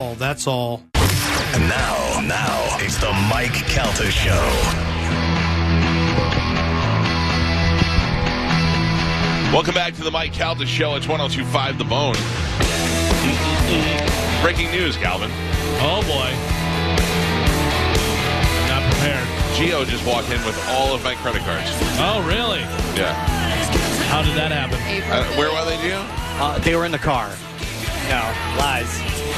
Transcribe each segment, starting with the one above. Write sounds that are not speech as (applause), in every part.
Oh, that's all. And now, now, it's the Mike Calta Show. Welcome back to the Mike Calta Show. It's 1025 The Bone. Breaking news, Calvin. Oh boy. Not prepared. Geo just walked in with all of my credit cards. Oh really? Yeah. How did that happen? Uh, where were they, Geo? Uh, they were in the car. No, lies.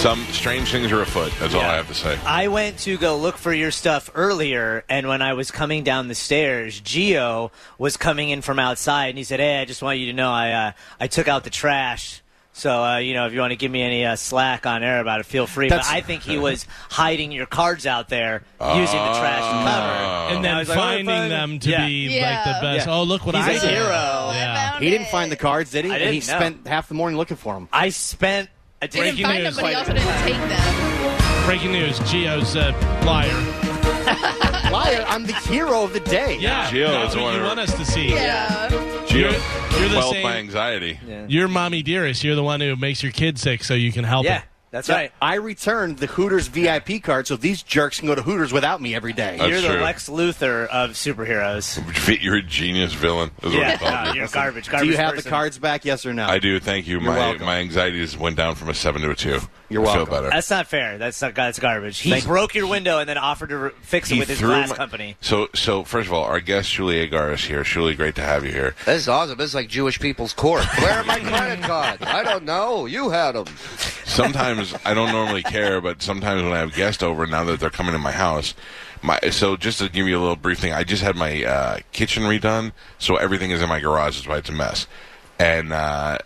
Some strange things are afoot. That's all I have to say. I went to go look for your stuff earlier, and when I was coming down the stairs, Geo was coming in from outside, and he said, "Hey, I just want you to know I uh, I took out the trash." So uh, you know, if you want to give me any uh, slack on air about it, feel free. That's- but I think he was hiding your cards out there using the trash to cover. And then was like, "Oh, finding fine." them to Yeah. be Yeah. like the best. Yeah. Oh, look what He's I a did. hero. Yeah. He didn't find the cards, did he? I And he didn't know. spent half the morning looking for them. I spent a He didn't Breaking find news. them, but he also didn't take them. Breaking news: Geo's a liar. (laughs) Liar, I'm the hero of the day. Yeah, Geo is what one you want us to see. Yeah. Geo You're- you're the quelled same- my anxiety. You're mommy dearest. You're the one who makes your kid sick so you can help yeah, it. That's Yeah, right. I returned the Hooters VIP card so these jerks can go to Hooters without me every day. That's You're the true. Lex Luthor of superheroes. (laughs) You're a genius villain. Is what Yeah, I no, you. you're garbage. Do you have person. the cards back? Yes or no? I do. Thank you. my welcome. my anxiety just went down from a seven to a two. You're I welcome. Feel better. That's not fair. That's not that's garbage. He Thank- broke your window and then offered to re- fix it He with his threw glass my- company. So, so first of all, our guest Shuli Egar is here. Shuli, great to have you here. This is awesome. This is like Jewish People's Court. Where are my (laughs) credit cards? I don't know. You had them. Sometimes I don't normally care, but sometimes when I have guests over, now that they're coming to my house, my so just to give you a little brief thing, I just had my uh, kitchen redone, so everything is in my garage. That's why it's a mess. And uh,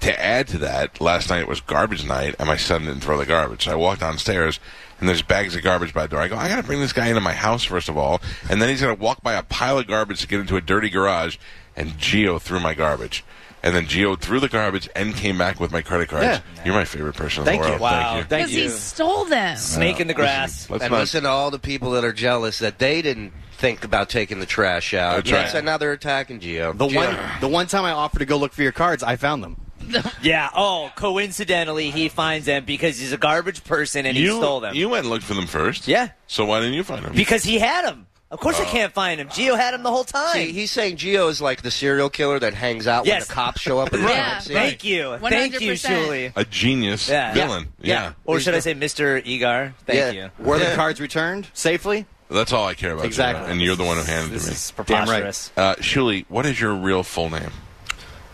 to add to that, last night was garbage night, and my son didn't throw the garbage. So I walked downstairs, and there's bags of garbage by the door. I go, I got to bring this guy into my house first of all, and then he's going to walk by a pile of garbage to get into a dirty garage. And Geo threw my garbage. And then Geo threw the garbage and came back with my credit cards. Yeah. You're my favorite person in Thank the you. world. Wow. Thank you. Thank Because you. he stole them. Snake in the grass. Let's and not- listen to all the people that are jealous that they didn't think about taking the trash out. That's yes, right. and now they're attacking Geo. The Geo. one, the one time I offered to go look for your cards, I found them. (laughs) Yeah. Oh, coincidentally, he finds them because he's a garbage person and he you, stole them. You went and looked for them first. Yeah. So why didn't you find them? because he had them. Of course, I can't find him. Geo had him the whole time. See, he's saying Geo is like the serial killer that hangs out Yes. when the cops show up (laughs) in the Right. crime scene. Thank you. Thank you, 100%. Julie. a genius Yeah. villain. Yeah. Or should I say Mr. Egar? Thank Yeah. you. Were the cards returned safely? That's all I care about. Exactly. Gio, And you're the one who handed This it to me. is Damn right. Uh, Shuli, what is your real full name?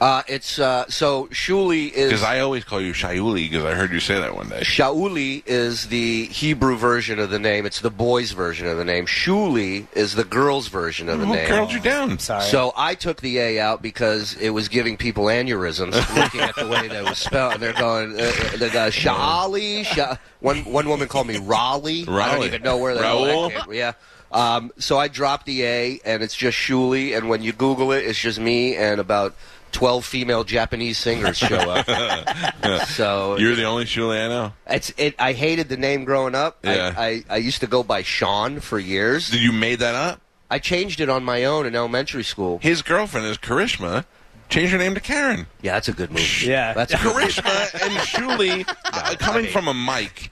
Uh, it's uh, so Shuli is Because I always call you Shaiuli because I heard you say that one day. Shauli is the Hebrew version of the name. It's the boy's version of the name. Shuli is the girl's version of the Who name. curled you down? Sorry. So I took the A out because it was giving people aneurysms (laughs) looking at the way that was spelled. And they're going, uh, uh, they go, Shali. Sha-. One one woman called me Raleigh. Raleigh. I don't even know where the hell Raoul? that came. Yeah. Um, so I dropped the A, and it's just Shuli. And when you Google it, it's just me and about twelve female Japanese singers show up. (laughs) so You're the only Shuli I know. it's it. I hated the name growing up. Yeah. I, I I used to go by Sean for years. Did you made that up? I changed it on my own in elementary school. His girlfriend is Karishma. Change your name to Karen. Yeah, that's a good move. Yeah. that's a good Karishma and Shuli, (laughs) uh, coming from a Mike,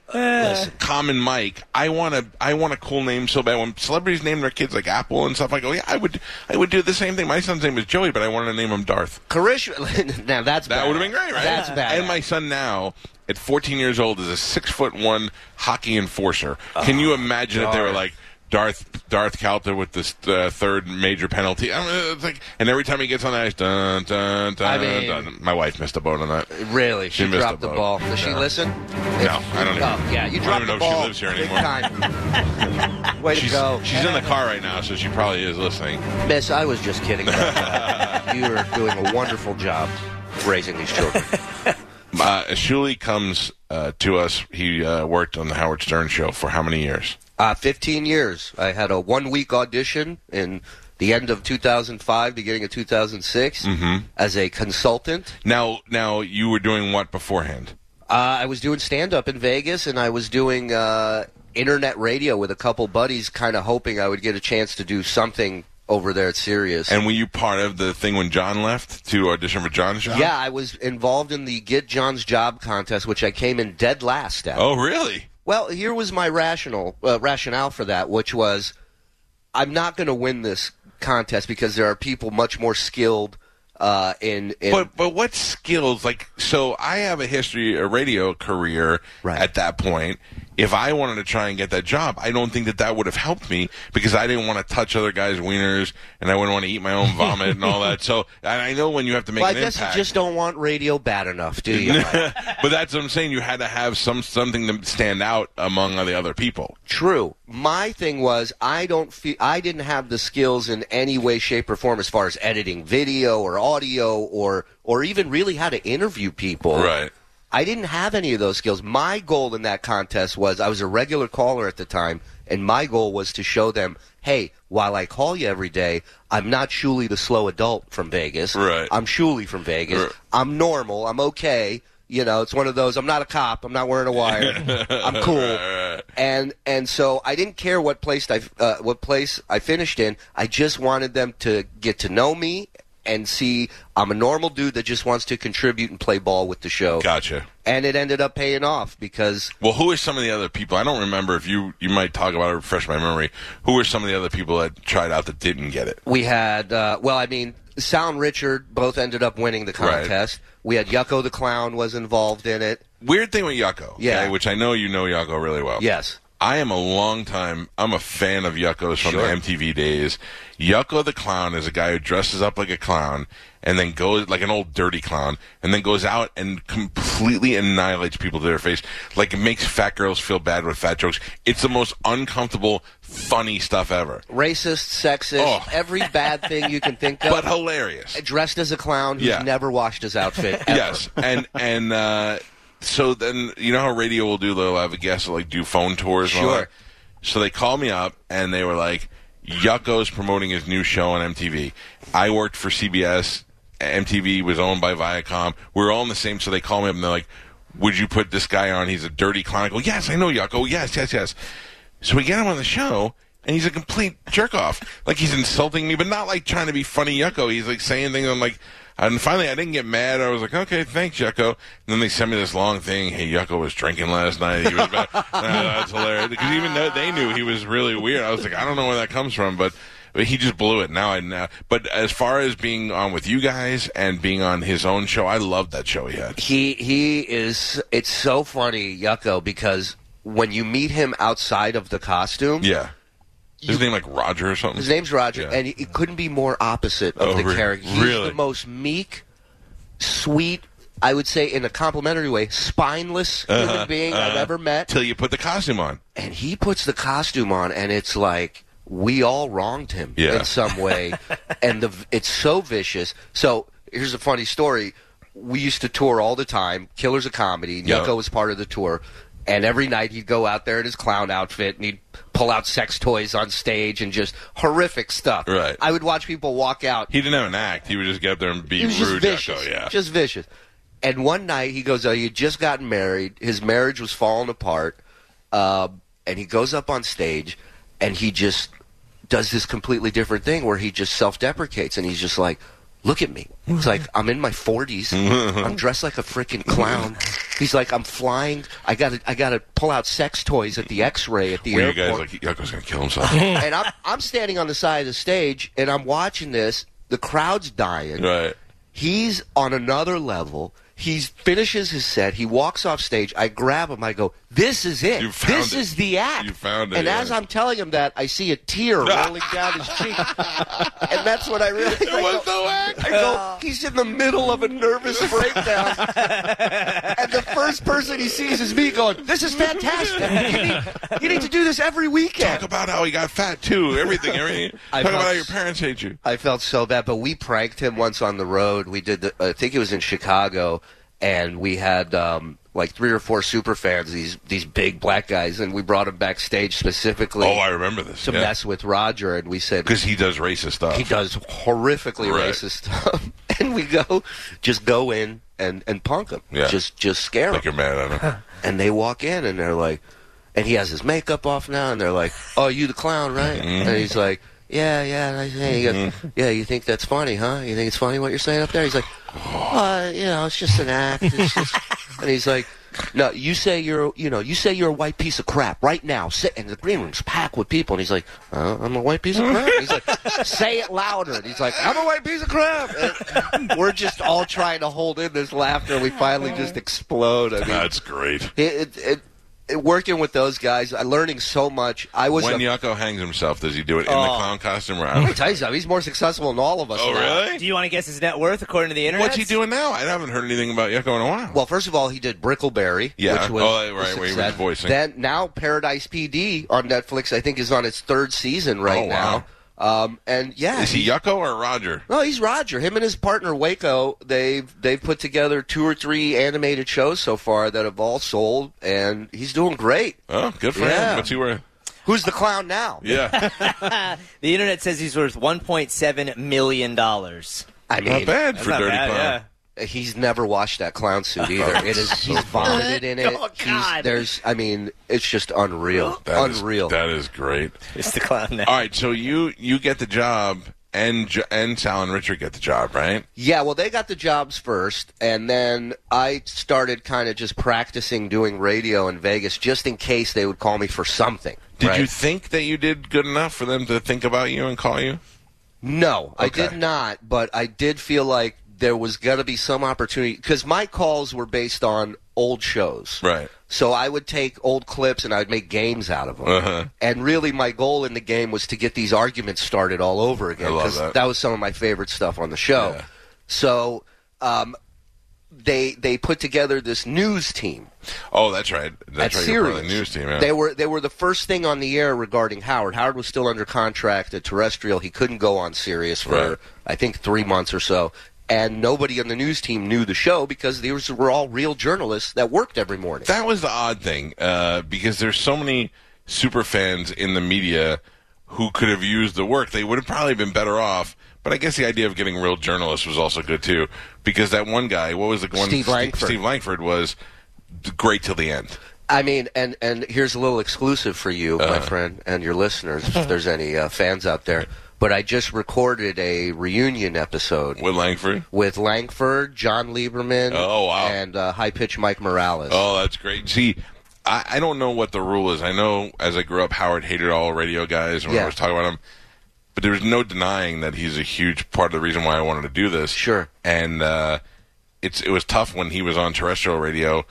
common Mike. I want a, I want a cool name so bad. When celebrities name their kids like Apple and stuff, I go, yeah, I would, I would do the same thing. My son's name is Joey, but I wanted to name him Darth. Karishma. (laughs) now that's That bad. would have been great, right? That's bad. And my son now, at 14 years old, is a six foot one hockey enforcer. Can you imagine if they were like Darth Darth Calta with this uh, third major penalty? I mean, it's like, and every time he gets on the ice, dun dun dun. I mean- dun. My wife missed a boat on that. really, she, She dropped the the boat. ball. Does she No. listen? No, I don't even. Oh yeah, you I dropped don't even know the if she ball. lives here anymore. time. (laughs) Way to She's, go, she's in the car right now, so she probably is listening. Miss. I was just kidding. (laughs) You are doing a wonderful job raising these children. (laughs) Uh, Shuli comes uh, to us. He uh, worked on the Howard Stern show for how many years? Uh, 15 years. I had a one week audition in the end of 2005, beginning of 2006, Mm-hmm. as a consultant. Now, now you were doing what beforehand? Uh, I was doing stand up in Vegas, and I was doing uh, internet radio with a couple buddies, kind of hoping I would get a chance to do something over there at Sirius. And were you part of the thing when John left to audition for John's job? yeah, I was involved in the Get John's Job contest, which I came in dead last at. Oh, really? Well, here was my rational uh, rationale for that, which was I'm not going to win this contest because there are people much more skilled uh, in. in But but what skills like so I have a history a radio career Right. at that point. If I wanted to try and get that job, I don't think that that would have helped me because I didn't want to touch other guys' wieners and I wouldn't want to eat my own vomit and all that. So I know when you have to make well, I an guess impact. you just don't want radio bad enough, do you? (laughs) But that's what I'm saying. You had to have some something to stand out among the other people. True. My thing was I don't feel I didn't have the skills in any way, shape, or form as far as editing video or audio or or even really how to interview people. Right. I didn't have any of those skills. My goal in that contest was I was a regular caller at the time, and my goal was to show them, hey, while I call you every day, I'm not Shuli the slow adult from Vegas. Right. I'm Shuli from Vegas. Right. I'm normal. I'm okay. You know, it's one of those. I'm not a cop. I'm not wearing a wire. (laughs) I'm cool. Right. And and so I didn't care what place I uh, what place I finished in. I just wanted them to get to know me and see I'm a normal dude that just wants to contribute and play ball with the show. Gotcha. And it ended up paying off because Well, who are some of the other people? I don't remember if you you might talk about it, refresh my memory. Who are some of the other people that tried out that didn't get it? we had uh, well, I mean, Sal and Richard both ended up winning the Right. contest. We had Yucko the clown was involved in it. Weird thing with Yucko, Yeah. okay, which I know you know Yucko really well. Yes. I am a long time. I'm a fan of Yucko's from Sure. the MTV days. Yucko the clown is a guy who dresses up like a clown and then goes like an old dirty clown and then goes out and completely annihilates people to their face. Like it makes fat girls feel bad with fat jokes. It's the most uncomfortable, funny stuff ever, Racist, sexist, Oh. every bad thing you can think (laughs) of. but hilarious. dressed as a clown who's Yeah. never washed his outfit. (laughs) Ever. Yes, and and uh, so then you know how radio will do. They'll have a guest like do phone tours. And all Sure. that? So they called me up and they were like, "Yucko's promoting his new show on MTV." I worked for CBS. MTV was owned by Viacom. We were all in the same. So they called me up and they're like, "Would you put this guy on? He's a dirty clown." I go, "Yes, I know Yucko. Yes, yes, yes." So we get him on the show. And he's a complete jerk off. Like he's insulting me, but not like trying to be funny Yucko. He's like saying things I'm like, and finally I didn't get mad. I was like, okay, thanks, Yucko. And then they sent me this long thing. Hey, Yucko was drinking last night. He was bad. (laughs) That's hilarious. Because even though they knew he was really weird, I was like, I don't know where that comes from, but. But he just blew it. Now I now. But as far as being on with you guys and being on his own show, I love that show he had. He he is. It's so funny, Yucko, because when you meet him outside of the costume, Yeah. His name like Roger or something. his name's Roger, Yeah. and he, he couldn't be more opposite of Oh, the character. He's really? the most meek, sweet. I would say, in a complimentary way, spineless uh-huh. human being I've uh-huh. ever met. Till you put the costume on. and he puts the costume on, and it's like we all wronged him Yeah. in some way, (laughs) and the it's so vicious. So here's a funny story: we used to tour all the time. Killers of Comedy. Yucko was part of the tour, and every night he'd go out there in his clown outfit, and he'd pull out sex toys on stage and just horrific stuff. Right. I would watch people walk out. He didn't have an act. He would just get up there and be He was just rude. vicious. Yucko, yeah. Just vicious. And one night he goes, oh, he had just gotten married. His marriage was falling apart. Uh, and he goes up on stage and he just does this completely different thing where he just self deprecates and he's just like, look at me. He's like, I'm in my 40s. (laughs) I'm dressed like a freaking clown. He's like, I'm flying. I got to I gotta pull out sex toys at the x ray at the Were you airport guys like Yucko's gonna kill himself? (laughs) and I'm, I'm standing on the side of the stage and I'm watching this. The crowd's dying. right. He's on another level. He finishes his set. He walks off stage. I grab him. I go, "This is it. This it. is the act." You found it, And yeah. as I'm telling him that, I see a tear (laughs) rolling down his cheek, and that's what I really. There I was go, no act. I go, he's in the middle of a nervous (laughs) breakdown, and the first person he sees is me going, "This is fantastic. You need, you need to do this every weekend." Talk about how he got fat too. Everything. Everything. (laughs) I Talk about felt how your parents hate you. I felt so bad, but we pranked him once on the road. We did, the, I think it was in Chicago, and we had um, like three or four super fans, these these big black guys, and we brought him backstage specifically Oh, I remember this. to mess with Roger, and we said because he does racist stuff. he does horrifically Right. racist stuff, (laughs) and we go just go in and and punk him, Yeah. just just scare Like him, you're mad at him. (laughs) and they walk in and they're like, and he has his makeup off now, and they're like, "Oh, you the clown, right?" Mm-hmm. And he's like. yeah, yeah. And I say, Mm-hmm. yeah, you think that's funny, huh? You think it's funny what you're saying up there? He's like, (sighs) uh, you know, it's just an act. It's just, and he's like, no, you say you're, you know, you say you're a white piece of crap right now. Sit, in the green room's packed with people, and he's like, uh, I'm a white piece of crap. He's like, (laughs) say it louder. And he's like, I'm a white piece of crap. And we're just all trying to hold in this laughter. and We finally just explode. I mean, That's great. it, it, it, it, working with those guys, I learning so much. I was. When a, Yucko hangs himself, does he do it in the clown costume or Let me tell you something. He's more successful than all of us. Oh, now. really? Do you want to guess his net worth according to the internet? What's he doing now? I haven't heard anything about Yucko in a while. Well, first of all, he did Brickleberry, Yeah. which was Oh, right, where he was success. voicing. Then now Paradise PD on Netflix, I think, is on its third season right Oh, wow. now. Um, and yeah, Is he Yucko or Roger? No, he's Roger. Him and his partner Waco, they've they've put together two or three animated shows so far that have all sold, and he's doing great. Oh, good for Yeah. him. What's he worth? Who's the clown now? Yeah, (laughs) The internet says he's worth 1.7 million dollars. I mean, not bad for not Dirty bad, Clown. yeah. He's never washed that clown suit (laughs) either. it is he's vomited in it. Oh, He's- God. there's, I mean, it's just unreal, That is- unreal. that is great. It's the clown now. All right, so you you get the job, and Jo- and Sal and Richard get the job, right? Yeah, well, they got the jobs first, and then I started kind of just practicing doing radio in Vegas just in case they would call me for something. Did right? you think that you did good enough for them to think about you and call you? No, I Okay. did not, but I did feel like there was going to be some opportunity because my calls were based on old shows. Right. So I would take old clips and I would make games out of them. Uh-huh. And really, my goal in the game was to get these arguments started all over again. because 'cause that. was some of my favorite stuff on the show. Yeah. So um, they they put together this news team Oh, that's right. That's at right. You're part Sirius. of the news team. Yeah. They were they were the first thing on the air regarding Howard. Howard was still under contract at terrestrial. He couldn't go on Sirius for Right. I think three months or so. And nobody on the news team knew the show because these were all real journalists that worked every morning. That was the odd thing uh, because there's so many super fans in the media who could have used the work. They would have probably been better off. But I guess the idea of getting real journalists was also good too, because that one guy, what was the one? Steve Langford. Steve Langford was great till the end. I mean, and and here's a little exclusive for you, my Uh-huh. friend, and your listeners, if there's any uh, fans out there. But I just recorded a reunion episode With Langford. with Langford, John Leiberman, Oh, wow. and uh, high pitch Mike Morales. Oh, that's great. See, I, I don't know what the rule is. I know as I grew up, Howard hated all radio guys when I was talking about him. But there's no denying that he's a huge part of the reason why I wanted to do this. Sure. And uh, it's it was tough when he was on terrestrial radio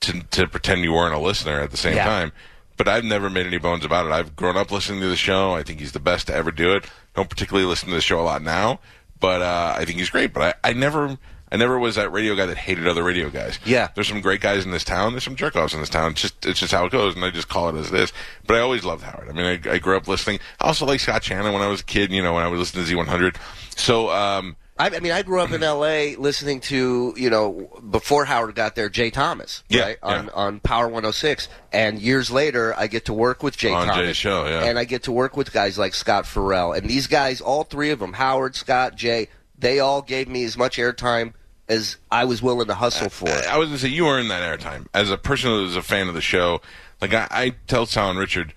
to to pretend you weren't a listener at the same Yeah. time. But I've never made any bones about it. I've grown up listening to the show. I think he's the best to ever do it. Don't particularly listen to the show a lot now, but uh, I think he's great. But I, I never. I never was that radio guy that hated other radio guys. Yeah. There's some great guys in this town. There's some jerk offs in this town. It's just it's just how it goes, and I just call it as it is. But I always loved Howard. I mean, I, I grew up listening. I also like Scott Shannon when I was a kid. You know, when I was listening to Z100. So um, I, I mean, I grew up in L.A. listening to you know before Howard got there, Jay Thomas, Yeah, right on yeah. on Power 106, and years later, I get to work with Jay On Thomas, Jay's show, yeah. and I get to work with guys like Scott Ferrall, and these guys, all three of them, Howard, Scott, Jay, they all gave me as much airtime as I was willing to hustle for. I was gonna say you earned that airtime as a person who is a fan of the show. Like I, I tell Sal and Richard,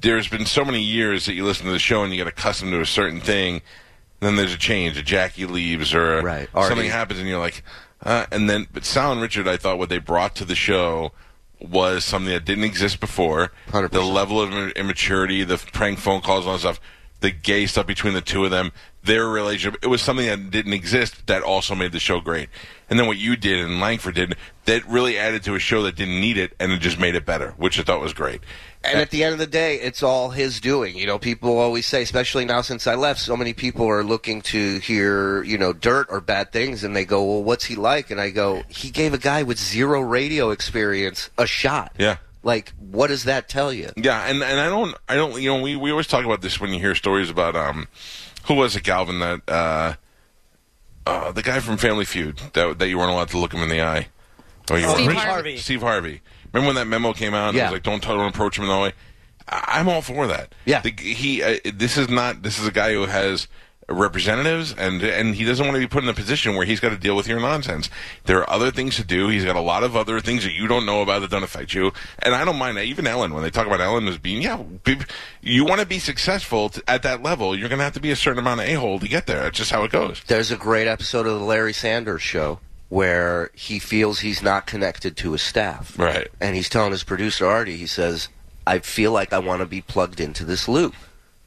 there's been so many years that you listen to the show and you get accustomed to a certain thing. Then there's a change. A Jackie leaves or Right. something happens and you're like, uh, and then but Sal and Richard, I thought what they brought to the show was something that didn't exist before. 100%. The level of immaturity, the prank phone calls, and all that stuff, the gay stuff between the two of them, their relationship. It was something that didn't exist that also made the show great. And then what you did and Langford did, that really added to a show that didn't need it, and it just made it better, which I thought was great. And at the end of the day, it's all his doing. You know, people always say, especially now since I left, so many people are looking to hear, you know, dirt or bad things, and they go, "Well, what's he like?" And I go, "He gave a guy with zero radio experience a shot." Yeah. Like, what does that tell you? Yeah, and, and I don't I don't you know we, we always talk about this when you hear stories about um who was it Galvin that uh, uh the guy from Family Feud that that you weren't allowed to look him in the eye. Oh, you Steve weren't? Harvey. Steve Harvey. Remember when that memo came out? And it Yeah. was like don't don't approach him in that way. I, I'm all for that. Yeah. The, he uh, this is not this is a guy who has representatives, and and he doesn't want to be put in a position where he's got to deal with your nonsense. There are other things to do. He's got a lot of other things that you don't know about that don't affect you. And I don't mind that. Even Ellen, when they talk about Ellen as being, yeah, you want to be successful t- at that level, you're going to have to be a certain amount of a hole to get there. It's just how it goes. There's a great episode of the Larry Sanders Show where he feels he's not connected to his staff. Right. And he's telling his producer, Artie, he says, I feel like I want to be plugged into this loop.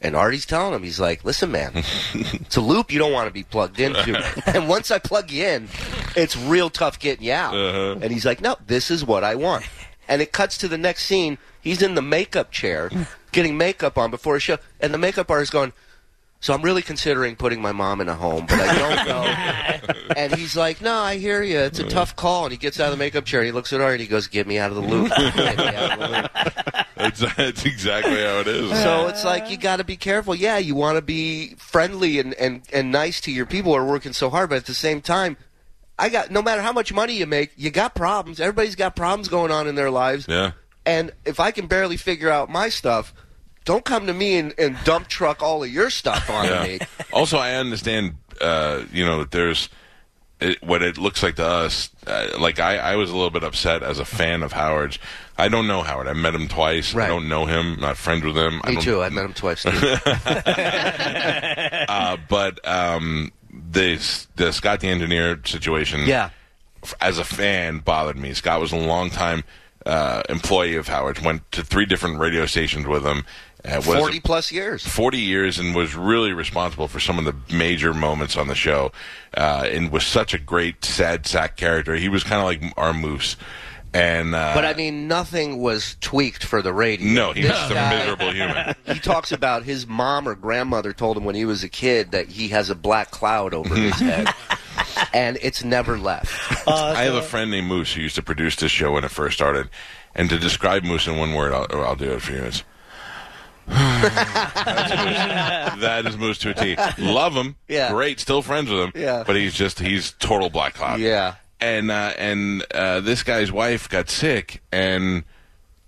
And Artie's telling him, he's like, listen, man, (laughs) it's a loop you don't want to be plugged into. and once I plug you in, it's real tough getting you out. Uh-huh. And he's like, no, this is what I want. And it cuts to the next scene. He's in the makeup chair getting makeup on before a show. And the makeup artist going, so I'm really considering putting my mom in a home, but I don't (laughs) know. and he's like, "No, I hear you. It's a tough call." And he gets out of the makeup chair and he looks at her and he goes, "Get me out of the loop." Get me out of the loop. That's, that's exactly how it is. So it's like you got to be careful. Yeah, you want to be friendly and, and, and nice to your people who are working so hard, but at the same time, I got no matter how much money you make, you got problems. Everybody's got problems going on in their lives. yeah. And if I can barely figure out my stuff, don't come to me and, and dump truck all of your stuff on Yeah. me. Also, I understand, uh, you know, that there's it, what it looks like to us. Uh, like I, I was a little bit upset as a fan of Howard's. I don't know Howard. I met him twice. Right. I don't know him. I'm not friends with him. I Me don't- too. I met him twice. (laughs) Uh, but um, this the Scott the engineer situation. yeah. as a fan bothered me. Scott was a long time uh, employee of Howard's. Went to three different radio stations with him. Uh, was 40 plus years. 40 years and was really responsible for some of the major moments on the show uh, and was such a great sad sack character. He was kind of like our moose. And uh, But I mean, nothing was tweaked for the radio. no, he's was a miserable (laughs) human. He talks about his mom or grandmother told him when he was a kid that he has a black cloud over his head, and it's never left. (laughs) I have a friend named Moose who used to produce this show when it first started. And to describe Moose in one word, I'll, I'll do it for you. It's. (laughs) that is Moose to a T. Love him, Yeah. great, still friends with him. Yeah. but he's just he's total black cloud. Yeah. and uh, and uh, this guy's wife got sick, and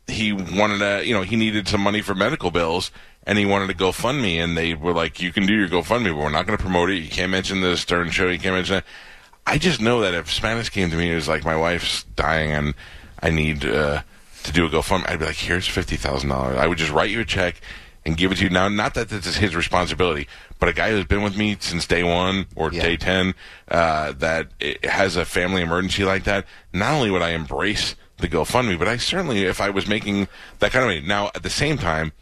he wanted to, you know, he needed some money for medical bills, and he wanted to GoFundMe, and they were like, "You can do your GoFundMe, but we're not going to promote it. You can't mention the Stern Show. You can't mention it." I just know that if Spanish came to me, it was like my wife's dying, and I need uh, to do a GoFundMe. I'd be like, "Here's fifty thousand dollars." I would just write you a check and give it to you. Now, not that this is his responsibility, but a guy who's been with me since day one or Yeah. day ten uh, that it has a family emergency like that. Not only would I embrace the GoFundMe, but I certainly, if I was making that kind of money. Now, at the same time,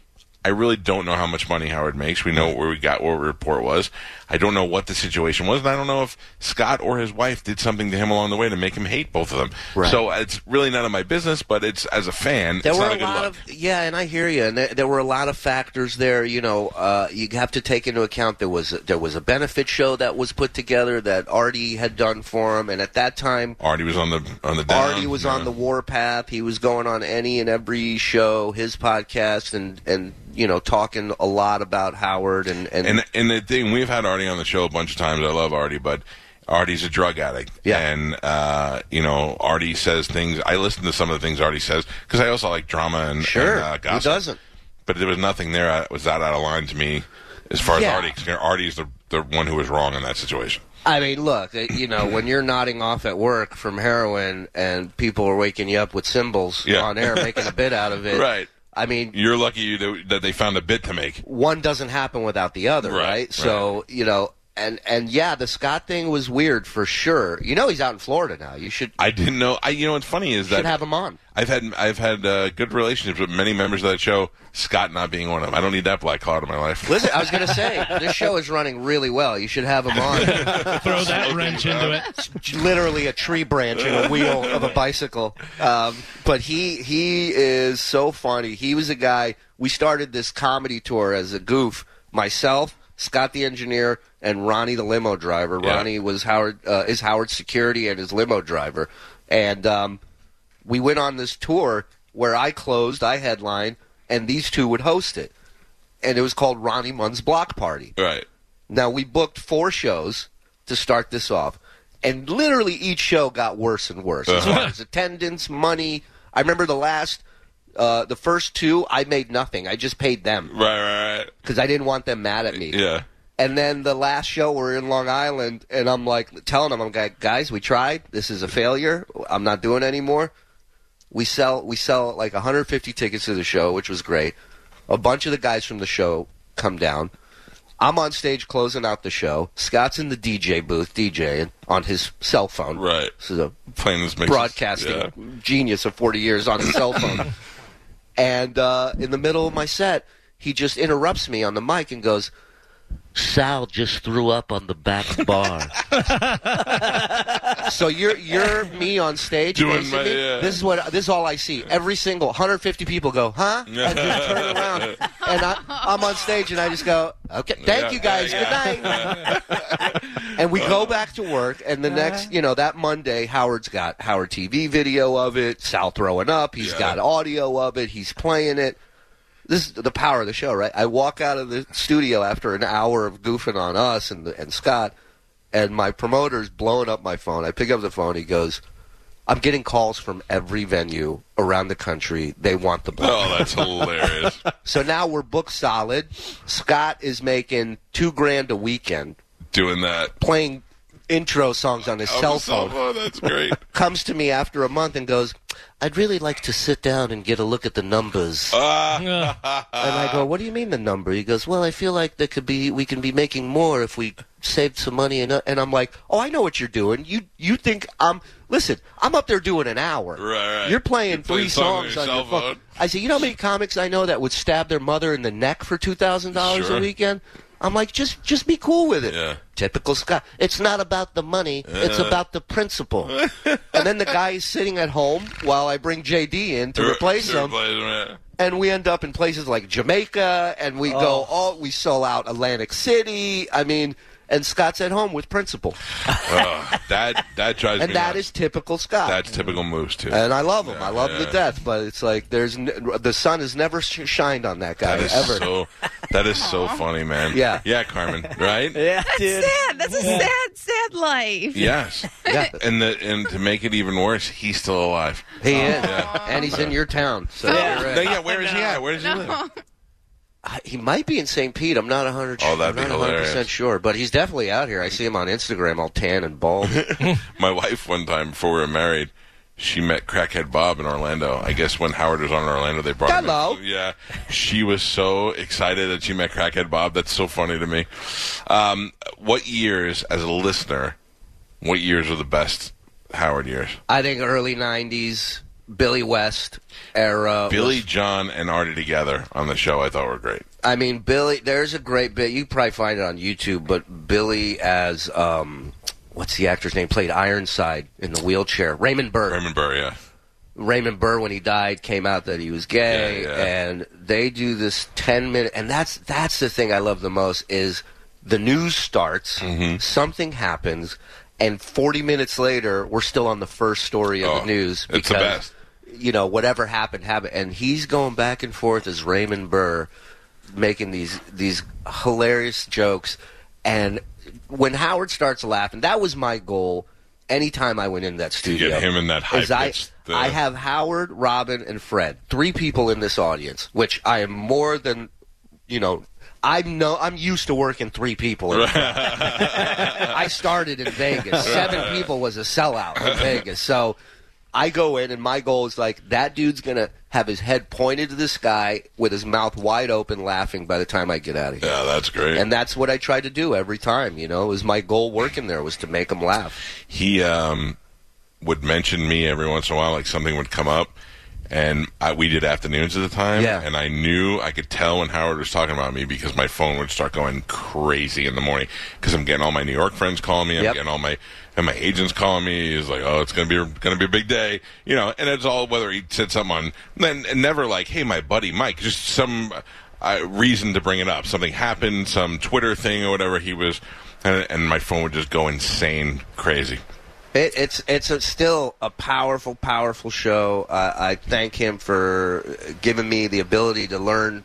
I really don't know how much money Howard makes. We know where we got what the report was. I don't know what the situation was, and I don't know if Scott or his wife did something to him along the way to make him hate both of them. Right. So it's really none of my business, but it's as a fan, There it's were not a a good lot look. of yeah, and I hear you. And there, there were a lot of factors there. You know, uh, you have to take into account there was there was a benefit show that was put together that Artie had done for him, and at that time, Artie was on the on the down. Artie was yeah. on the warpath. He was going on any and every show, his podcast, and and you know talking a lot about Howard and and, And and the thing we've had Artie on the show a bunch of times. I love Artie, but Artie's a drug addict. Yeah. And uh, you know, Artie says things. I listen to some of the things Artie says because I also like drama and sure, and, uh, who gossip. doesn't? But there was nothing there that was that out of line to me as far Yeah. as Artie. Artie's the the one who was wrong in that situation. I mean, look, you know, when you're nodding off at work from heroin and people are waking you up with cymbals Yeah. on air, making a bit out of it, (laughs) Right. I mean, You're lucky that- they found a bit to make. one doesn't happen without the other, Right, right? right. So you know, and and yeah, the Scott thing was weird for sure. You know, he's out in Florida now. You should I didn't know. I you know what's funny is that You should have him on. I've had I've had uh, good relationships with many members of that show. Scott not being one of them. I don't need that black cloud in my life. Listen, I was going to say (laughs) this show is running really well. You should have him on. (laughs) Throw that wrench into it. Literally a tree branch and a wheel of a bicycle. Um, but he he is so funny. He was a guy. We started this comedy tour as a goof. Myself, Scott the engineer, and Ronnie the limo driver. Yeah. Ronnie was Howard uh, is Howard's security and his limo driver. And um, we went on this tour where I closed, I headlined, and these two would host it. And it was called Ronnie Mund's Block Party. Right. Now we booked four shows to start this off, and literally each show got worse and worse as Uh-huh. far as attendance, money. I remember the last, uh, the first two, I made nothing. I just paid them Right. Right. because I didn't want them mad at me. Yeah. And then the last show, we're in Long Island, and I'm like telling them, I'm like, guys, we tried. This is a failure. I'm not doing it anymore. We sell we sell like 150 tickets to the show, which was great. A bunch of the guys from the show come down. I'm on stage closing out the show. Scott's in the DJ booth DJing on his cell phone. Right. This is a Playing this mix. broadcasting Yeah. genius of 40 years on his cell phone. (laughs) and uh, in the middle of my set, he just interrupts me on the mic and goes, Sal just threw up on the back bar. (laughs) so you're you're me on stage. Doing my- yeah. This is what this is all I see. Every single 150 people go, huh? And just turn (laughs) around, and I, I'm on stage, and I just go, okay, thank Yeah, you guys, yeah, good night. (laughs) and we go back to work, and the next, uh-huh. you know, that Monday, Howard's got Howard TV video of it. Sal throwing up. He's Yeah. got audio of it. He's playing it. This is the power of the show, right? I walk out of the studio after an hour of goofing on us and and Scott, and my promoter's blowing up my phone. I pick up the phone. He goes, "I'm getting calls from every venue around the country. They want the book." Oh, that's hilarious. (laughs) So now we're booked solid. Scott is making two grand a weekend Doing that. playing intro songs on his on cell the cell phone. phone. That's great. (laughs) Comes to me after a month and goes, "I'd really like to sit down and get a look at the numbers." Ah, (laughs) And I go, "What do you mean the number?" He goes, "Well, I feel like there could be we can be making more if we saved some money." And and I'm like, "Oh, I know what you're doing. You you think I'm listen? I'm up there doing an hour. Right, right. You're playing You're playing three songs on your on your phone." phone. I say, "You know how many comics I know that would stab their mother in the neck for two thousand dollars Sure. a weekend?" I'm like, just just be cool with it. Yeah. Typical Scott. It's not about the money. It's uh-huh. about the principle. (laughs) and then the guy is sitting at home while I bring JD in to replace To him replace him, yeah. and we end up in places like Jamaica, and we go oh. all we sell out Atlantic City. I mean, and Scott's at home with principal, Oh, that that drives and me that nuts. is typical Scott. that's typical moves too. and I love him. Yeah, I love him to death. But it's like there's n- the sun has never sh- shined on that guy That is ever. so. That is so funny, man. Yeah. Yeah, Carmen. Right. (laughs) Yeah, dude. Sad. That's a sad, sad life. Yes. yeah, And the and to make it even worse, he's still alive. he um, is, Yeah. and he's in your town. So Yeah. you're No, yeah. Where is he at? Where does he live? He might be in St. Pete. I'm not 100. Oh, that'd I'm be not 100 hilarious. percent sure, but he's definitely out here. I see him on Instagram, all tan and bald. (laughs) (laughs) My wife one time before we were married, she met Crackhead Bob in Orlando. I guess when Howard was on Orlando, they brought him. in. Hello. Yeah, she was so excited that she met Crackhead Bob. That's so funny to me. Um, what years, as a listener, what years are the best Howard years? I think early 90s, Billy West era. Billy, was- John, and Artie together on the show, I thought were great. I mean, Billy. There's a great bit. You probably find it on YouTube. But Billy as um, what's the actor's name? Played Ironside in the wheelchair. Raymond Burr. Raymond Burr, yeah. Raymond Burr, when he died, came out that he was gay, Yeah, yeah. and they do this ten minute. And that's that's the thing I love the most is the news starts, Mm-hmm. something happens, and forty minutes later, we're still on the first story of Oh, the news. it's the because, best. You know, whatever happened, happened, and he's going back and forth as Raymond Burr, making these these hilarious jokes. And when Howard starts laughing, that was my goal. Anytime I went in that studio, get him in that is I, high-pitched, uh, I have Howard, Robin, and Fred, three people in this audience, which I am more than, you know, I'm no, I'm used to working three people. (laughs) I started in Vegas. Seven people was a sellout in Vegas, so I go in and my goal is like that dude's gonna have his head pointed to the sky with his mouth wide open, laughing by the time I get out of here. Yeah, that's great. And that's what I tried to do every time. You know, it was my goal working there was to make him laugh. he um, would mention me every once in a while, like something would come up, and I, we did afternoons at the time, Yeah. and I knew I could tell when Howard was talking about me because my phone would start going crazy in the morning because I'm getting all my New York friends calling me, I'm Yep. getting all my and my agents calling me. He's like, "Oh, it's gonna be gonna be a big day," you know, and it's all whether he said something on, then and never like, "Hey, my buddy Mike," just some. Uh, reason to bring it up. Something happened, some Twitter thing or whatever. He was, and, and my phone would just go insane, crazy. It, it's it's a, still a powerful, powerful show. Uh, I thank him for giving me the ability to learn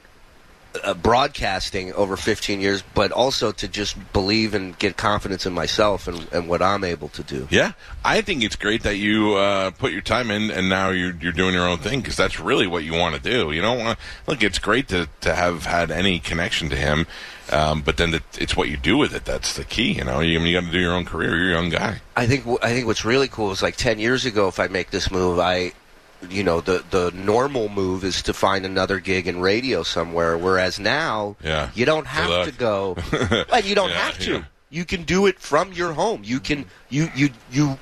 uh, broadcasting over 15 years, but also to just believe and get confidence in myself and, and what I'm able to do. Yeah, I think it's great that you uh, put your time in, and now you're you're doing your own thing because that's really what you want to do. You don't want look. It's great to to have had any connection to him, um, but then the, it's what you do with it that's the key. You know, you, you got to do your own career. You're a young guy. I think I think what's really cool is like 10 years ago, if I make this move, I. You know the the normal move is to find another gig in radio somewhere, whereas now Yeah. you don't have to go. (laughs) and you don't Yeah, have to. yeah. You can do it from your home. You can you you you.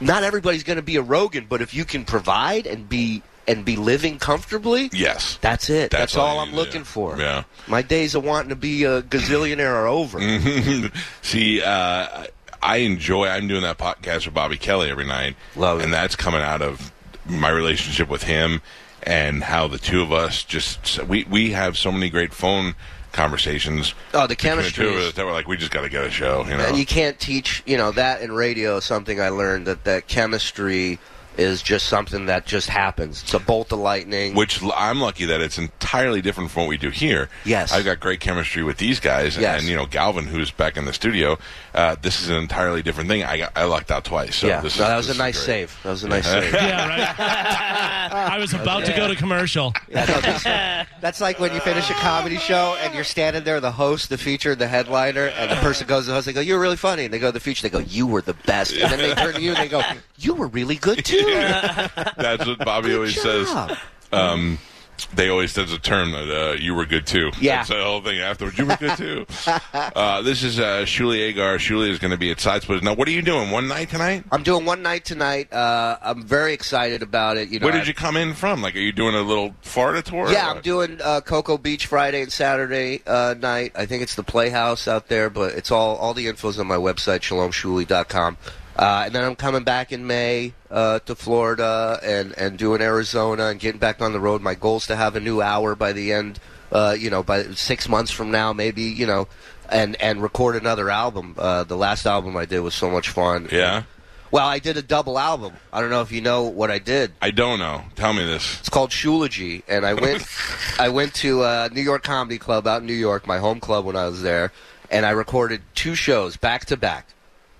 Not everybody's going to be a Rogan, but if you can provide and be and be living comfortably, Yes, that's it. That's That's, all all I'm to do. looking for. Yeah. My days of wanting to be a gazillionaire are over. (laughs) See, uh, I enjoy. I'm doing that podcast with Bobby Kelly every night, Love it. and that's coming out of my relationship with him and how the two of us just we we have so many great phone conversations. Oh, the chemistry two of is- that we're like, we just got to get a show. You know, And you can't teach, you know, that in radio something I learned that that chemistry is just something that just happens. It's a bolt of lightning. Which I'm lucky that it's entirely different from what we do here. Yes. I've got great chemistry with these guys, Yes. and you know Galvin, who's back in the studio. Uh, this is an entirely different thing. I got, I lucked out twice. So yeah, this no, is, that was this a nice great. save. That was a nice (laughs) save. Yeah, right. (laughs) I was about to go to commercial. Yeah, no, that's, (laughs) that's like when you finish a comedy show and you're standing there, the host, the feature, the headliner, and the person goes to the host. They go, "You're really funny." And they go to the feature. They go, "You were the best." And then they turn to you and they go, "You were really good too." (laughs) That's what Bobby always says. Um, they always says a term that uh, you were good too. Yeah. That's the whole thing afterwards. You were good too. (laughs) uh, this is uh, Shuli Egar. Shuli is going to be at Side Splitters. Now, what are you doing? One night tonight? I'm doing one night tonight. Uh, I'm very excited about it. You know, Where did I- you come in from? Like, are you doing a little Florida tour? Yeah. I'm doing uh, Cocoa Beach Friday and Saturday uh, night. I think it's the Playhouse out there, but it's all all the info's on my website, shalomshuli.com. Uh, and then I'm coming back in May uh, to Florida and, and doing Arizona and getting back on the road. My goal is to have a new hour by the end, uh, you know, by six months from now, maybe, you know, and, and record another album. Uh, the last album I did was so much fun. Yeah. Well, I did a double album. I don't know if you know what I did. I don't know. Tell me this. It's called Shulogy, and I went, (laughs) I went to uh, New York Comedy Club out in New York, my home club when I was there, and I recorded two shows back to back,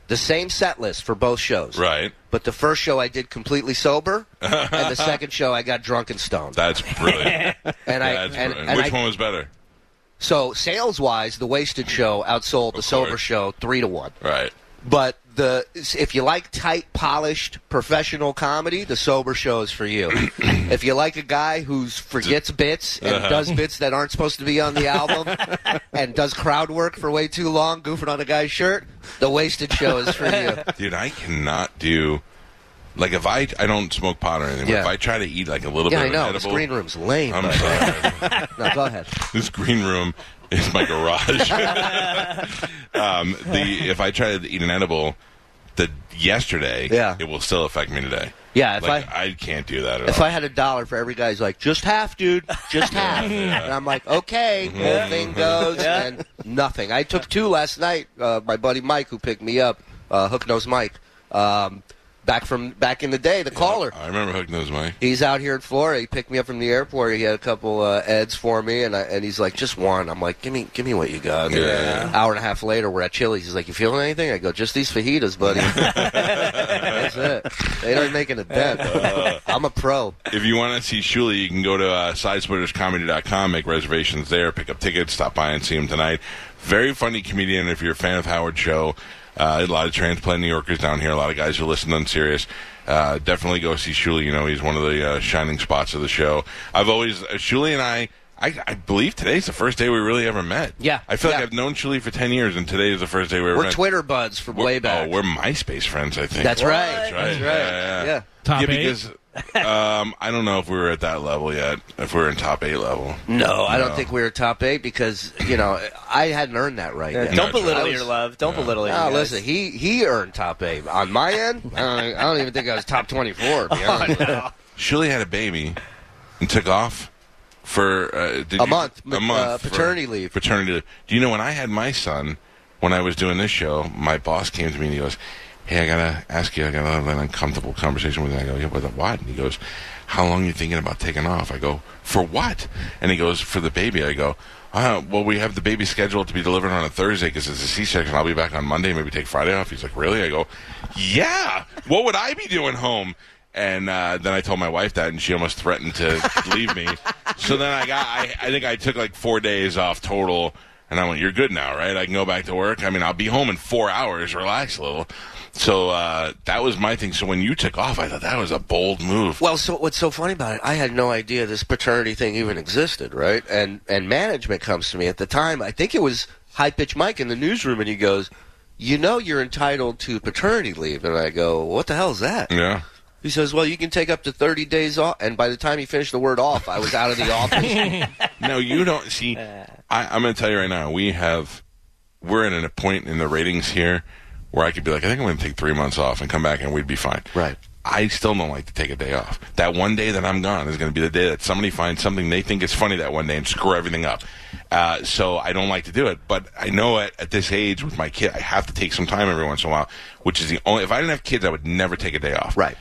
the same set list for both shows. Right. But the first show I did completely sober, and the (laughs) second show I got drunk and stoned. That's brilliant. (laughs) And I That's and, brilliant. and Which I, one was better? so sales wise, the wasted show outsold the sober course. show three to one. Right. But the if you like tight, polished, professional comedy, the sober show is for you. (clears throat) if you like a guy who forgets bits and Uh-huh. does bits that aren't supposed to be on the album (laughs) and does crowd work for way too long, goofing on a guy's shirt, the wasted show is for you. (laughs) Dude, I cannot do. Like if I I don't smoke pot or anything, Yeah. if I try to eat like a little Yeah, bit I of know. an This green room's lame. I'm sorry. (laughs) no, go ahead. this green room is my garage. (laughs) um, the if I try to eat an edible, the yesterday, Yeah. it will still affect me today. Yeah, if like I I, can't do that at if all. I had a dollar for every guy who's like, just half, dude, just (laughs) half. And I'm like, okay, whole thing goes, and nothing. I took two last night. Uh, my buddy Mike, who picked me up, uh, Hook Nose Mike, um, back from back in the day, the caller. I remember Hook Nose Mike. He's out here in Florida. He picked me up from the airport. He had a couple uh, eds for me, and I, and he's like, just one. I'm like, give me give me what you got. Yeah. An hour and a half later, we're at Chili's. He's like, you feeling anything? I go, just these fajitas, buddy. (laughs) That's it. They aren't making a dent. though. I'm a pro. If you want to see Shuli, you can go to uh, sidesplitterscomedy.com, make reservations there, pick up tickets, stop by and see him tonight. Very funny comedian. If you're a fan of Howard Show, uh, a lot of transplant New Yorkers down here, a lot of guys who listen on Sirius. Uh, definitely go see Shuli. You know, he's one of the uh, shining spots of the show. I've always, uh, Shuli and I, I, I believe today's the first day we really ever met. Yeah, I feel yeah. like I've known Shuli for 10 years, and today is the first day we ever We're met. Twitter buds from We're- way back. Oh, we're MySpace friends, I think. That's right. That's right. That's right. Yeah, yeah. Yeah. Top yeah, eight? because um, I don't know if we were at that level yet. If we are in top eight level, No, I don't think we were top eight because you know I hadn't earned that right yet. Don't belittle right. your love. Don't belittle it. No, you guys. listen, he he earned top eight on my end. I don't, I don't even think I was top twenty four. (laughs) No, Shuli had a baby and took off for uh, did A you- month, a month uh, paternity leave. Paternity leave. Do you know when I had my son? When I was doing this show, my boss came to me and he goes, "Hey, I gotta ask you. I got to have an uncomfortable conversation with you." I go, "Yeah, with what?" And he goes, "How long are you thinking about taking off?" I go, "For what?" And he goes, "For the baby." I go. Uh, well, we have the baby scheduled to be delivered on a Thursday because it's a C-section. I'll be back on Monday. Maybe take Friday off. He's like, "Really?" I go, "Yeah." What would I be doing home? And uh, then I told my wife that, and she almost threatened to leave me. So then I got, I, I think I took like four days off total, and I went, "You're good now, right? I can go back to work. I mean, I'll be home in four hours. Relax a little." So uh, that was my thing. So when you took off, I thought that was a bold move. Well, so what's so funny about it? I had no idea this paternity thing even existed, right? And and management comes to me at the time. I think it was High Pitch Mike in the newsroom, and he goes, "You know, you're entitled to paternity leave." And I go, "What the hell is that?" Yeah. He says, "Well, you can take up to 30 days off." And by the time he finished the word "off," I was out of the office. (laughs) No, you don't see. I, I'm going to tell you right now. We have, we're at a point in the ratings here where I could be like, I think I'm going to take three months off and come back, and we'd be fine. Right. I still don't like to take a day off. That one day that I'm gone is going to be the day that somebody finds something they think is funny that one day and screw everything up. Uh, so I don't like to do it. But I know at, at this age with my kid, I have to take some time every once in a while, which is the only. If I didn't have kids, I would never take a day off. Right.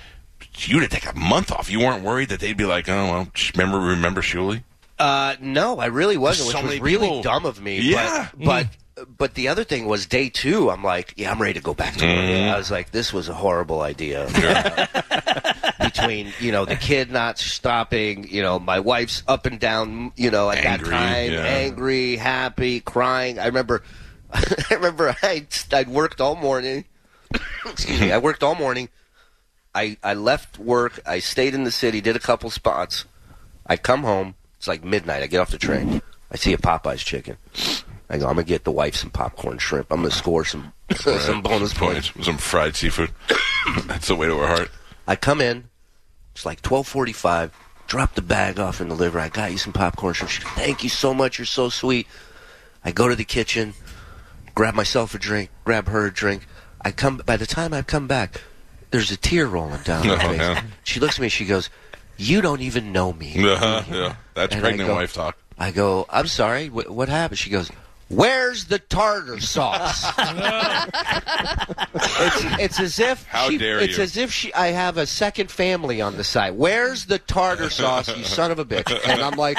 You to take a month off. You weren't worried that they'd be like, oh well, remember remember Shuli. Uh, no, I really wasn't, which was really people- dumb of me. Yeah. But, but but the other thing was day two. I'm like, yeah, I'm ready to go back to work. Mm-hmm. I was like, this was a horrible idea. (laughs) (laughs) Between you know the kid not stopping, you know my wife's up and down, you know at Angry, that time, yeah. angry, happy, crying. I remember, (laughs) I remember I I'd worked all morning. (coughs) Excuse me, I worked all morning. I I left work. I stayed in the city, did a couple spots. I come home. It's like midnight. I get off the train. I see a Popeyes chicken. I go. I'm gonna get the wife some popcorn shrimp. I'm gonna score some (laughs) some bonus points. Some fried seafood. (coughs) That's the way to her heart. I come in. It's like 12:45. Drop the bag off in the liver. I got you some popcorn shrimp. She goes, Thank you so much. You're so sweet. I go to the kitchen, grab myself a drink, grab her a drink. I come. By the time I come back, there's a tear rolling down her (laughs) Oh, face. yeah. She looks at me. She goes, "You don't even know me." (laughs) Uh-huh, yeah, that's And pregnant go- wife talk. I go, I'm sorry, wh- what happened? She goes, Where's the tartar sauce? (laughs) it's, it's as if How she, dare it's you. as if she I have a second family on the side. Where's the tartar sauce, you son of a bitch? And I'm like,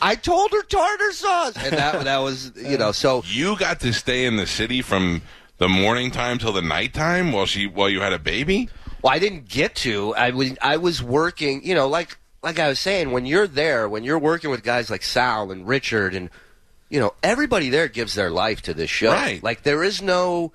I told her tartar sauce, and that that was you know so You got to stay in the city from the morning time till the nighttime while she while you had a baby. Well, I didn't get to. I was I was working. You know, like like I was saying, when you're there, when you're working with guys like Sal and Richard, and you know everybody there gives their life to this show. Right. Like there is no.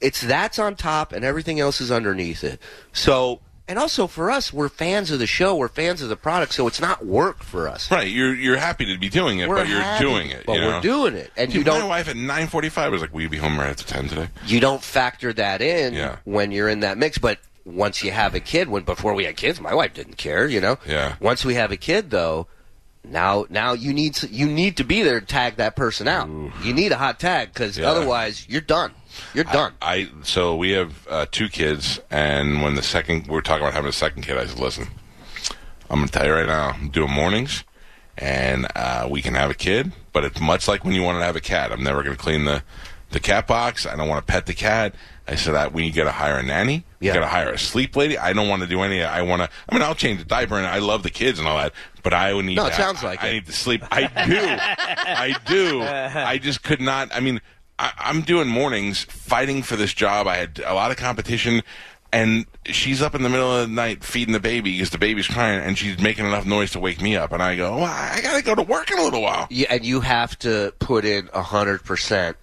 It's that's on top, and everything else is underneath it. So. And also for us, we're fans of the show. We're fans of the product, so it's not work for us. Right, you're you're happy to be doing it, We're but you're happy, doing it. But you we're doing it, and Dude, you my don't wife at nine forty five was like, "Will you be home right after ten today?" you don't factor that in Yeah. when you're in that mix. But once you have a kid, when before we had kids, my wife didn't care. You know. Yeah. Once we have a kid, though, now now you need to, you need to be there to tag that person out. You need a hot tag because Yeah. otherwise you're done. You're done. I so we have uh, two kids, and when the second we are talking about having a second kid, I said, "Listen, I'm gonna tell you right now, I'm doing mornings, and uh, we can have a kid, but it's much like when you want to have a cat. I'm never gonna clean the the cat box. I don't want to pet the cat. I said that we got to hire a nanny. Yeah. Got to hire a sleep lady. I don't want to do any. I want to. I mean, I'll change the diaper, and I love the kids and all that. But I would need. No, it to- sounds like I, it. need to sleep. I do. (laughs) I do. I just could not. I mean, I, I'm doing mornings fighting for this job. I had a lot of competition, and she's up in the middle of the night feeding the baby because the baby's crying, and she's making enough noise to wake me up. And I go, well, I got to go to work in a little while. Yeah, and you have to put in a hundred percent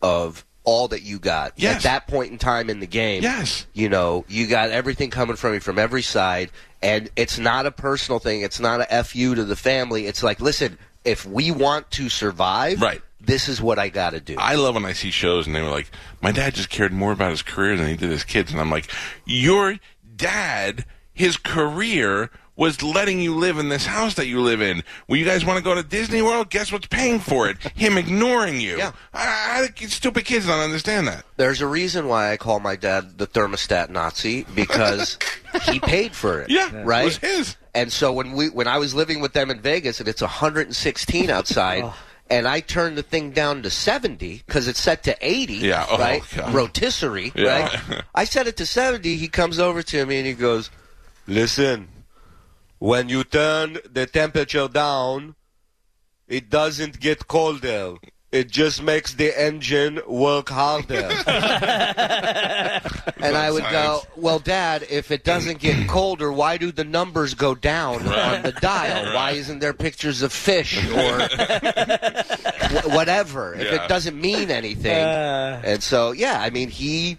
of all that you got Yes. at that point in time in the game. Yes. you know, you got everything coming from you from every side, and it's not a personal thing. It's not a fu to the family. It's like, listen, if we want to survive, Right. This is what I got to do. I love when I see shows and they were like, my dad just cared more about his career than he did his kids. And I'm like, your dad, his career was letting you live in this house that you live in. Well, you guys want to go to Disney World? Guess what's paying for it? (laughs) Him ignoring you. Yeah. I, I, stupid kids don't understand that. There's a reason why I call my dad the thermostat Nazi because (laughs) he paid for it. Yeah. right. It was his. And so when we when I was living with them in Vegas and it's 116 outside. (laughs) Oh. And I turned the thing down to 70 because it's set to 80, Yeah. Oh, right? God. Rotisserie, Yeah. right? I set it to 70. He comes over to me and he goes, "Listen, when you turn the temperature down, it doesn't get colder. It just makes the engine work harder. (laughs) and I would go, well, Dad, if it doesn't get (clears throat) colder, why do the numbers go down on the dial? Why isn't there pictures of fish or (laughs) wh- whatever? If it doesn't mean anything. Uh. and so, yeah, I mean, he.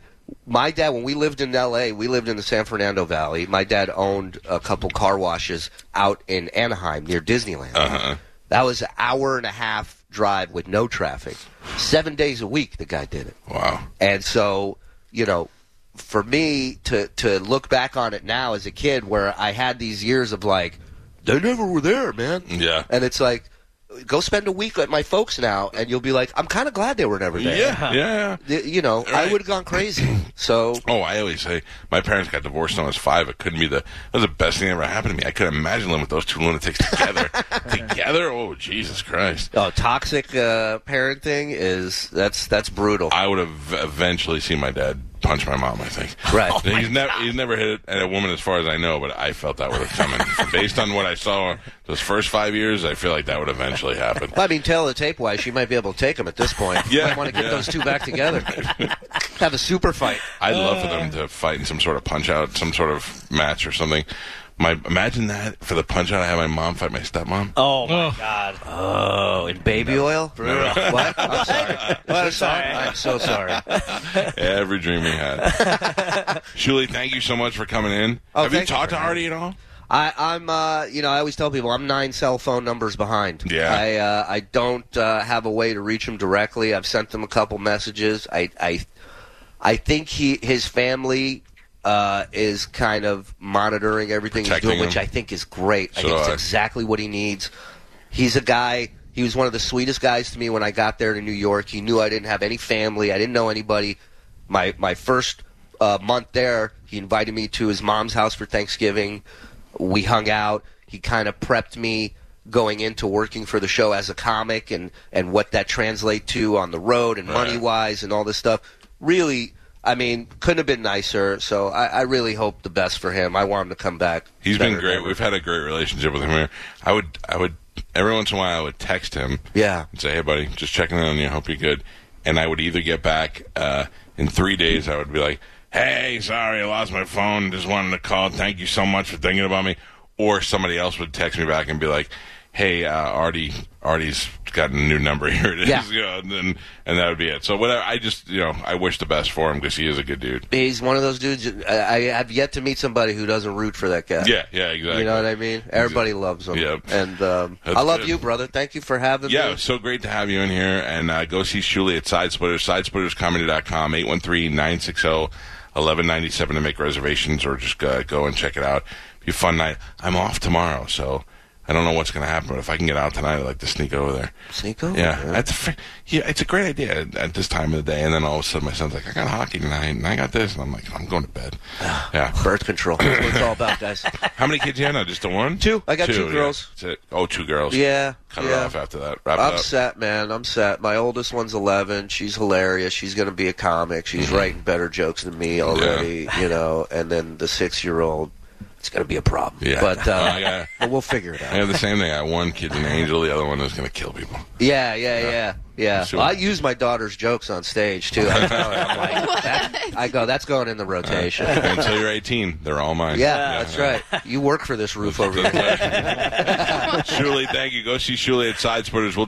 My dad, when we lived in L.A., we lived in the San Fernando Valley. My dad owned a couple car washes out in Anaheim near Disneyland. Uh-huh. That was an hour and a half drive with no traffic. Seven days a week, the guy did it. Wow. And so, you know, for me to to look back on it now as a kid, where I had these years of like, they never were there, man. Yeah. And it's like, go spend a week at my folks now, and you'll be like, I'm kind of glad they were never there. Yeah. Yeah. Y- You know, I would have gone crazy. So (clears throat) Oh, I always say my parents got divorced when I was five. It couldn't be the that was the best thing that ever happened to me. I couldn't imagine living with those two lunatics together. (laughs) together? Oh, Jesus Christ! Oh, toxic uh, parenting is that's that's brutal. I would have eventually seen my dad punch my mom. I think. Right. (laughs) Oh he's never he's never hit at a woman as far as I know, but I felt that would have coming. (laughs) Based on what I saw those first five years, I feel like that would eventually happen. Well, I mean, tell the tape wise, she might be able to take him at this point. Yeah, might want to get yeah. those two back together. (laughs) Have a super fight. I'd love for them to fight in some sort of punch out, some sort of match or something. My imagine that for the punch out, I have my mom fight my stepmom. Oh my Oh. God! Oh, in baby oil? (laughs) What? I'm sorry. I'm sorry. I'm so sorry. (laughs) Every dream we had. (laughs) Shuli, thank you so much for coming in. Oh, have you thank you talked to having Artie at all? I, I'm, uh, you know, I always tell people I'm nine cell phone numbers behind. Yeah. I, uh, I don't uh, have a way to reach him directly. I've sent him a couple messages. I, I, I think he, his family, uh, is kind of monitoring everything Protecting he's doing, which. I think is great. I So think it's I. exactly what he needs. He's a guy. He was one of the sweetest guys to me when I got there to New York. He knew I didn't have any family. I didn't know anybody. My my first uh, month there, he invited me to his mom's house for Thanksgiving. We hung out. He kind of prepped me going into working for the show as a comic and and what that translate to on the road and Right. money wise and all this stuff. Really, I mean, couldn't have been nicer. So I, I really hope the best for him. I want him to come back. He's been great. ever. We've had a great relationship with him here. I would, I would, every once in a while, I would text him Yeah. and say, "Hey, buddy, just checking in on you. Hope you're good." And I would either get back uh, in three days. I would be like, "Hey, sorry, I lost my phone. Just wanted to call. Thank you so much for thinking about me." Or somebody else would text me back and be like, "Hey, uh, Artie, Artie's got a new number. (laughs) Here it is." Yeah. You know, and then and that would be it. So whatever. I just, you know, I wish the best for him because he is a good dude. He's one of those dudes. I, I have yet to meet somebody who doesn't root for that guy. Yeah, yeah, exactly. You know what I mean? Everybody loves him. Yep. And um, I love you, brother. Thank you for having Yeah, me. Yeah, so great to have you in here. And uh, go see Shuli at Side Splitters, sidesplitterscomedy.com, 813-960-1197 to make reservations or just uh, go and check it out. Be a fun night. I'm off tomorrow, so I don't know what's going to happen, but if I can get out tonight, I'd like to sneak over there. Sneak over, Yeah, man. that's a, fr- yeah, it's a great idea at, at this time of the day. And then all of a sudden, my son's like, I got hockey tonight, and I got this. And I'm like, I'm going to bed. Yeah. Birth control. That's what it's all about, (laughs) guys. How many kids do you have now? Just the one? Two. I got two yeah. girls. It. Oh, two girls. Yeah. Cut it yeah. off after that. Wrap I'm it up. set, man. I'm set. My oldest one's 11. She's hilarious. She's going to be a comic. She's Mm-hmm. writing better jokes than me already, you know. And then the six year old, it's going to be a problem. Yeah. But, uh, (laughs) I got- (laughs) but we'll figure it I out. have the same thing. I have one kid's an angel, the other one is going to kill people. Yeah, yeah, yeah, yeah. Sure. Well, I use my daughter's jokes on stage too. I, tell her, I'm like, (laughs) that- I go, that's going in the rotation. Until you're 18, they're all mine. Yeah, that's right. You work for this roof over here. Shuli, thank you. Go see Shuli at Side Splitters. We'll take